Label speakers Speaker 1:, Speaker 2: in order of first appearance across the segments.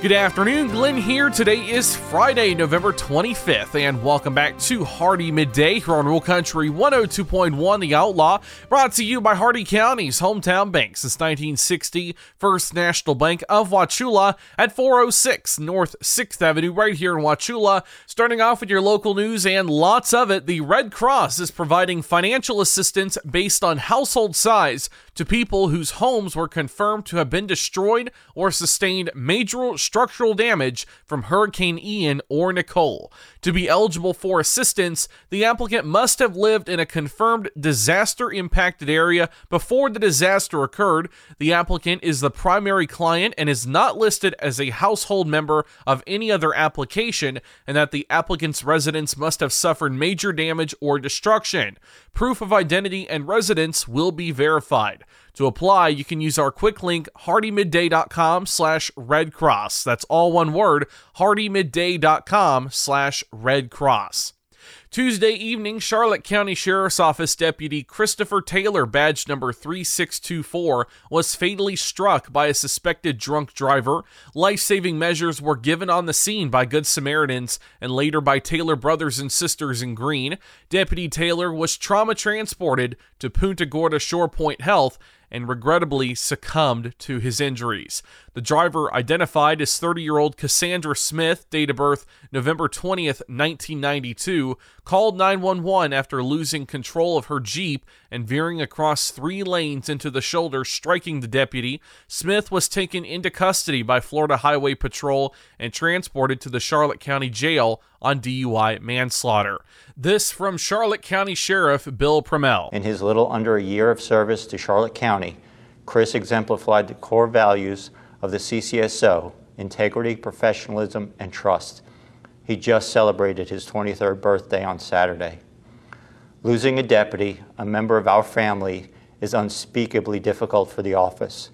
Speaker 1: Good afternoon, Glenn here. Today is Friday, November 25th, and welcome back to Hardee Midday here on Rural Country 102.1 The Outlaw, brought to you by Hardee County's hometown bank since 1960, First National Bank of Wauchula at 406 North 6th Avenue, right here in Wauchula. Starting off with your local news and lots of it, the Red Cross is providing financial assistance based on household size to people whose homes were confirmed to have been destroyed or sustained major structural damage from Hurricane Ian or Nicole. To be eligible for assistance, the applicant must have lived in a confirmed disaster impacted area before the disaster occurred. The applicant is the primary client and is not listed as a household member of any other application, and that the applicant's residence must have suffered major damage or destruction. Proof of identity and residence will be verified. To apply, you can use our quick link, hardeemidday.com slash red cross. That's all one word, hardeemidday.com slash red cross. Tuesday evening, Charlotte County Sheriff's Office Deputy Christopher Taylor, badge number 3624, was fatally struck by a suspected drunk driver. Life saving measures were given on the scene by Good Samaritans and later by Taylor brothers and sisters in green. Deputy Taylor was trauma transported to Punta Gorda Shore Point Health and regrettably succumbed to his injuries. The driver, identified as 30 year old Cassandra Smith, date of birth November 20th, 1992, called 911 after losing control of her Jeep and veering across three lanes into the shoulder, striking the deputy. Smith was taken into custody by Florida Highway Patrol and transported to the Charlotte County Jail on DUI manslaughter. This from Charlotte County Sheriff Bill Prummell.
Speaker 2: In his little under a year of service to Charlotte County, Chris exemplified the core values of the CCSO integrity, professionalism, and trust. He just celebrated his 23rd birthday on Saturday. Losing a deputy, a member of our family, is unspeakably difficult for the office.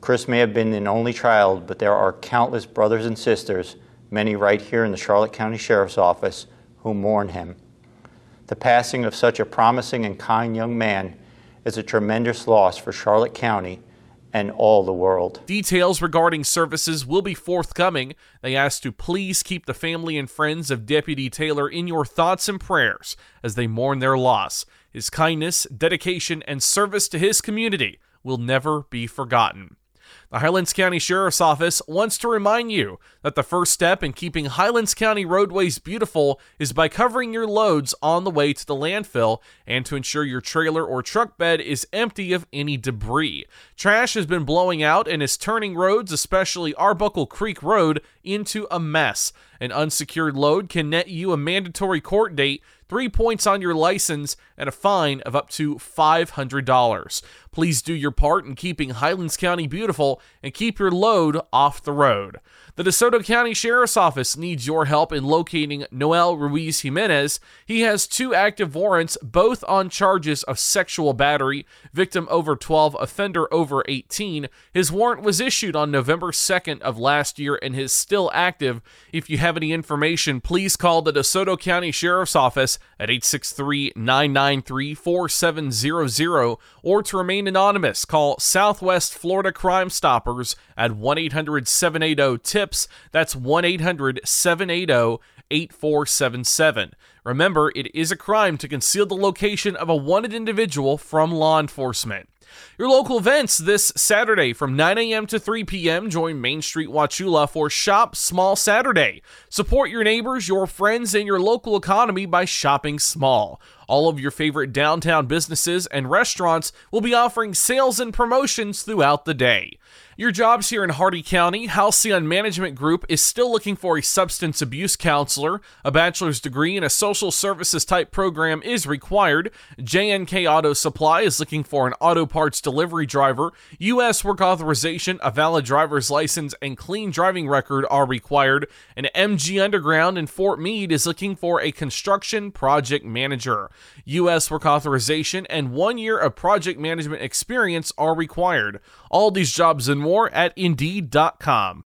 Speaker 2: Chris may have been an only child, but there are countless brothers and sisters, many right here in the Charlotte County Sheriff's Office, who mourn him. The passing of such a promising and kind young man is a tremendous loss for Charlotte County and all the world.
Speaker 1: Details regarding services will be forthcoming. They ask to please keep the family and friends of Deputy Taylor in your thoughts and prayers as they mourn their loss. His kindness, dedication, and service to his community will never be forgotten. The Highlands County Sheriff's Office wants to remind you that the first step in keeping Highlands County roadways beautiful is by covering your loads on the way to the landfill and to ensure your trailer or truck bed is empty of any debris. Trash has been blowing out and is turning roads, especially Arbuckle Creek Road, into a mess. An unsecured load can net you a mandatory court date three points on your license, and a fine of up to $500. Please do your part in keeping Highlands County beautiful and keep your load off the road. The DeSoto County Sheriff's Office needs your help in locating Noel Ruiz Jimenez. He has two active warrants, both on charges of sexual battery, victim over 12, offender over 18. His warrant was issued on November 2nd of last year and is still active. If you have any information, please call the DeSoto County Sheriff's Office at 863 993 4700 or to remain anonymous, call Southwest Florida Crime Stoppers at 1 800 780 TIPS. That's 1 800 780 8477. Remember, it is a crime to conceal the location of a wanted individual from law enforcement. Your local events this Saturday from 9 a.m. to 3 p.m. Join Main Street Wauchula for Shop Small Saturday. Support your neighbors, your friends, and your local economy by shopping small. All of your favorite downtown businesses and restaurants will be offering sales and promotions throughout the day. Your jobs here in Hardee County, Halcyon Management Group is still looking for a substance abuse counselor. A bachelor's degree in a social services type program is required. JNK Auto Supply is looking for an auto parts delivery driver. U.S. work authorization, a valid driver's license, and clean driving record are required. And MG Underground in Fort Meade is looking for a construction project manager. U.S. work authorization and one year of project management experience are required. All these jobs and more at Indeed.com.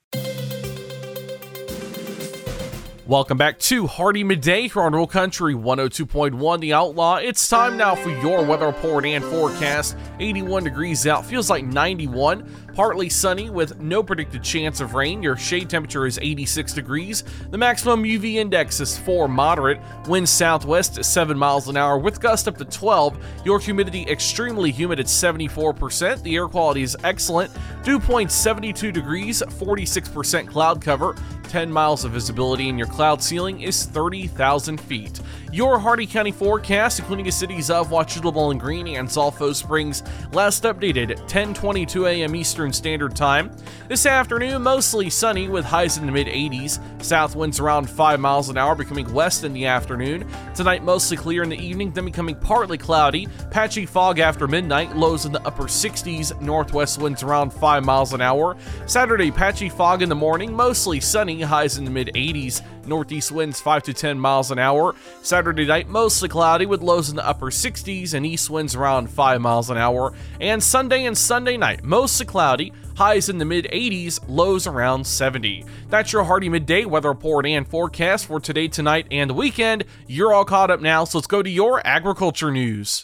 Speaker 1: Welcome back to Hardee Midday here on Rural Country 102.1 The Outlaw. It's time now for your weather report and forecast. 81 degrees out, feels like 91. Partly sunny with no predicted chance of rain. Your shade temperature is 86 degrees. The maximum UV index is 4 moderate. Wind southwest at 7 miles an hour with gust up to 12. Your humidity extremely humid at 74%. The air quality is excellent. Dew point 72 degrees, 46% cloud cover. 10 miles of visibility, in your cloud ceiling is 30,000 feet. Your Hardee County forecast, including the cities of Wauchula, Bowling Green, and Sulphur Springs, last updated at 10:22 a.m. Eastern Standard Time. This afternoon, mostly sunny with highs in the mid 80s. South winds around 5 miles an hour, becoming west in the afternoon. Tonight, mostly clear in the evening, then becoming partly cloudy. Patchy fog after midnight, lows in the upper 60s. Northwest winds around 5 miles an hour. Saturday, patchy fog in the morning, mostly sunny, highs in the mid 80s. Northeast winds 5 to 10 miles an hour. Saturday night, mostly cloudy with lows in the upper 60s and east winds around 5 miles an hour. And Sunday and Sunday night, mostly cloudy, highs in the mid 80s, lows around 70. That's your Hardee Midday weather report and forecast for today, tonight, and the weekend. You're all caught up now, so let's go to your agriculture news.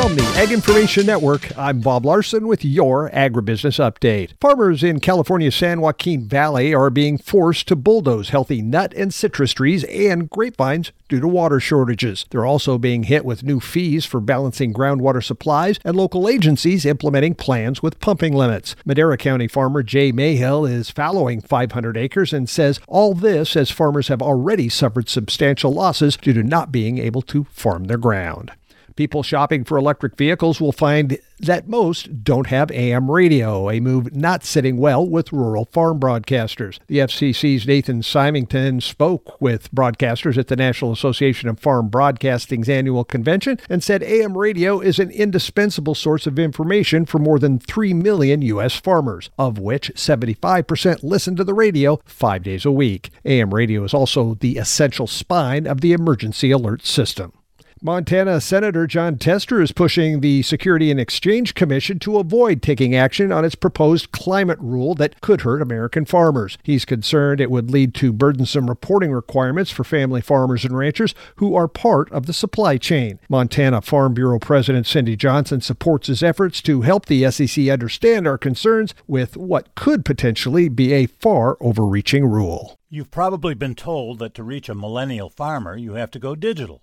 Speaker 3: From the Ag Information Network, I'm Bob Larson with your agribusiness update. Farmers in California's San Joaquin Valley are being forced to bulldoze healthy nut and citrus trees and grapevines due to water shortages. They're also being hit with new fees for balancing groundwater supplies and local agencies implementing plans with pumping limits. Madera County farmer Jay Mayhill is fallowing 500 acres and says all this as farmers have already suffered substantial losses due to not being able to farm their ground. People shopping for electric vehicles will find that most don't have AM radio, a move not sitting well with rural farm broadcasters. The FCC's Nathan Simington spoke with broadcasters at the National Association of Farm Broadcasting's annual convention and said AM radio is an indispensable source of information for more than 3 million U.S. farmers, of which 75% listen to the radio five days a week. AM radio is also the essential spine of the emergency alert system. Montana Senator Jon Tester is pushing the Security and Exchange Commission to avoid taking action on its proposed climate rule that could hurt American farmers. He's concerned it would lead to burdensome reporting requirements for family farmers and ranchers who are part of the supply chain. Montana Farm Bureau President Cyndi Johnson supports his efforts to help the SEC understand our concerns with what could potentially be a far overreaching rule.
Speaker 4: You've probably been told that to reach a millennial farmer, you have to go digital.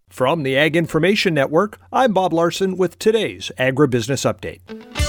Speaker 3: From the Ag Information Network, I'm Bob Larson with today's Agribusiness Update.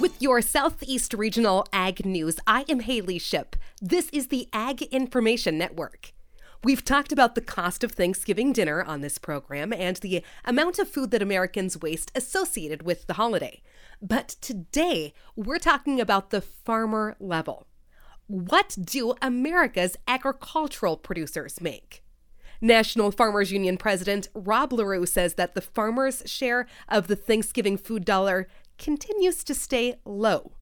Speaker 5: With your Southeast Regional Ag News, I am Haley Ship. This is the Ag Information Network. We've talked about the cost of Thanksgiving dinner on this program and the amount of food that Americans waste associated with the holiday. But today, we're talking about the farmer level. What do America's agricultural producers make? National Farmers Union President Rob Larew says that the farmers' share of the Thanksgiving food dollar continues to stay low.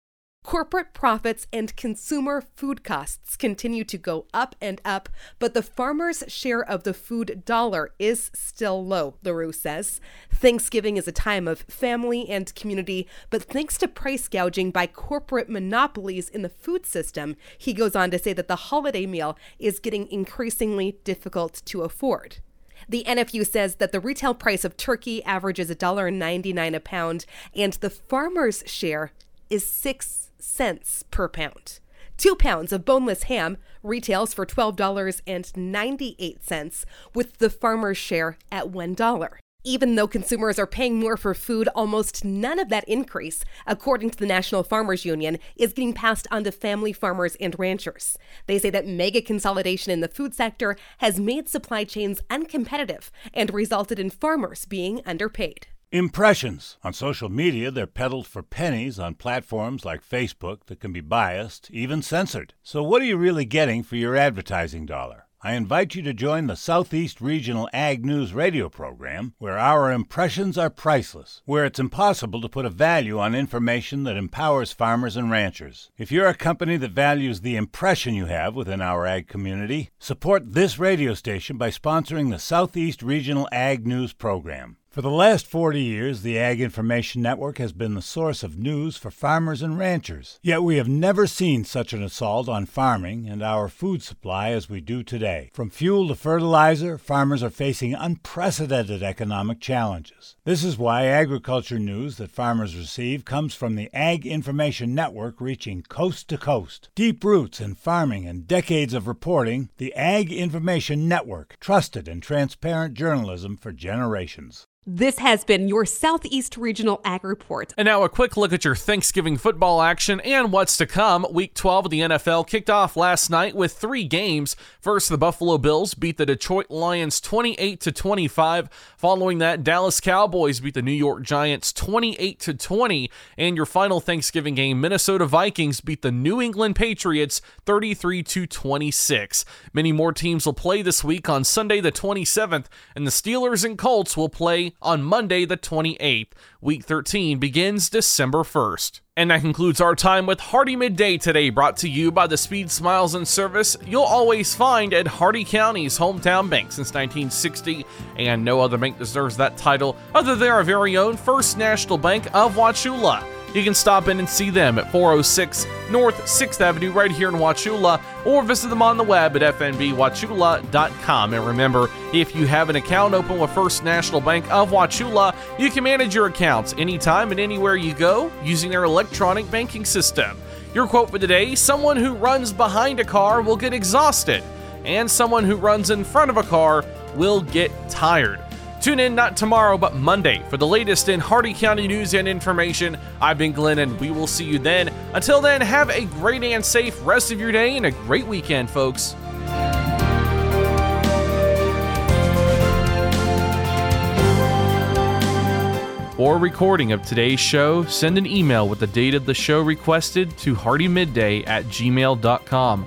Speaker 5: Corporate profits and consumer food costs continue to go up and up, but the farmer's share of the food dollar is still low, Larew says. Thanksgiving is a time of family and community, but thanks to price gouging by corporate monopolies in the food system, he goes on to say that the holiday meal is getting increasingly difficult to afford. The NFU says that the retail price of turkey averages $1.99 a pound, and the farmer's share is 6 cents per pound. Two pounds of boneless ham retails for $12.98, with the farmer's share at $1. Even though consumers are paying more for food, almost none of that increase, according to the National Farmers Union, is getting passed on to family farmers and ranchers. They say that mega consolidation in the food sector has made supply chains uncompetitive and resulted in farmers being underpaid.
Speaker 4: Impressions. On social media, they're peddled for pennies on platforms like Facebook that can be biased, even censored. So, what are you really getting for your advertising dollar? I invite you to join the Southeast Regional Ag News radio program, where our impressions are priceless, where it's impossible to put a value on information that empowers farmers and ranchers. If you're a company that values the impression you have within our ag community, support this radio station by sponsoring the Southeast Regional Ag News program. For the last 40 years, the Ag Information Network has been the source of news for farmers and ranchers. Yet we have never seen such an assault on farming and our food supply as we do today. From fuel to fertilizer, farmers are facing unprecedented economic challenges. This is why agriculture news that farmers receive comes from the Ag Information Network reaching coast to coast. Deep roots in farming and decades of reporting, the Ag Information Network, trusted and transparent journalism for generations.
Speaker 6: This has been your Southeast Regional Ag Report.
Speaker 1: And now a quick look at your Thanksgiving football action and what's to come. Week 12 of the NFL kicked off last night with three games. First, the Buffalo Bills beat the Detroit Lions 28 to 25. Following that, Dallas Cowboys beat the New York Giants 28 to 20. And your final Thanksgiving game, Minnesota Vikings beat the New England Patriots 33 to 26. Many more teams will play this week on Sunday the 27th, and the Steelers and Colts will play on Monday, the 28th. Week 13 begins December 1st. And that concludes our time with Hardee Midday today, brought to you by the speed, smiles, and service you'll always find at Hardee County's hometown bank since 1960. And no other bank deserves that title other than our very own First National Bank of Wauchula. You can stop in and see them at 406 North 6th Avenue right here in Wauchula or visit them on the web at fnbwauchula.com. And remember, if you have an account open with First National Bank of Wauchula, you can manage your accounts anytime and anywhere you go using their electronic banking system. Your quote for today someone who runs behind a car will get exhausted, and someone who runs in front of a car will get tired. Tune in not tomorrow, but Monday for the latest in Hardee County news and information. I've been Glenn, and we will see you then. Until then, have a great and safe rest of your day and a great weekend, folks. For recording of today's show, send an email with the date of the show requested to hardeemidday at gmail.com.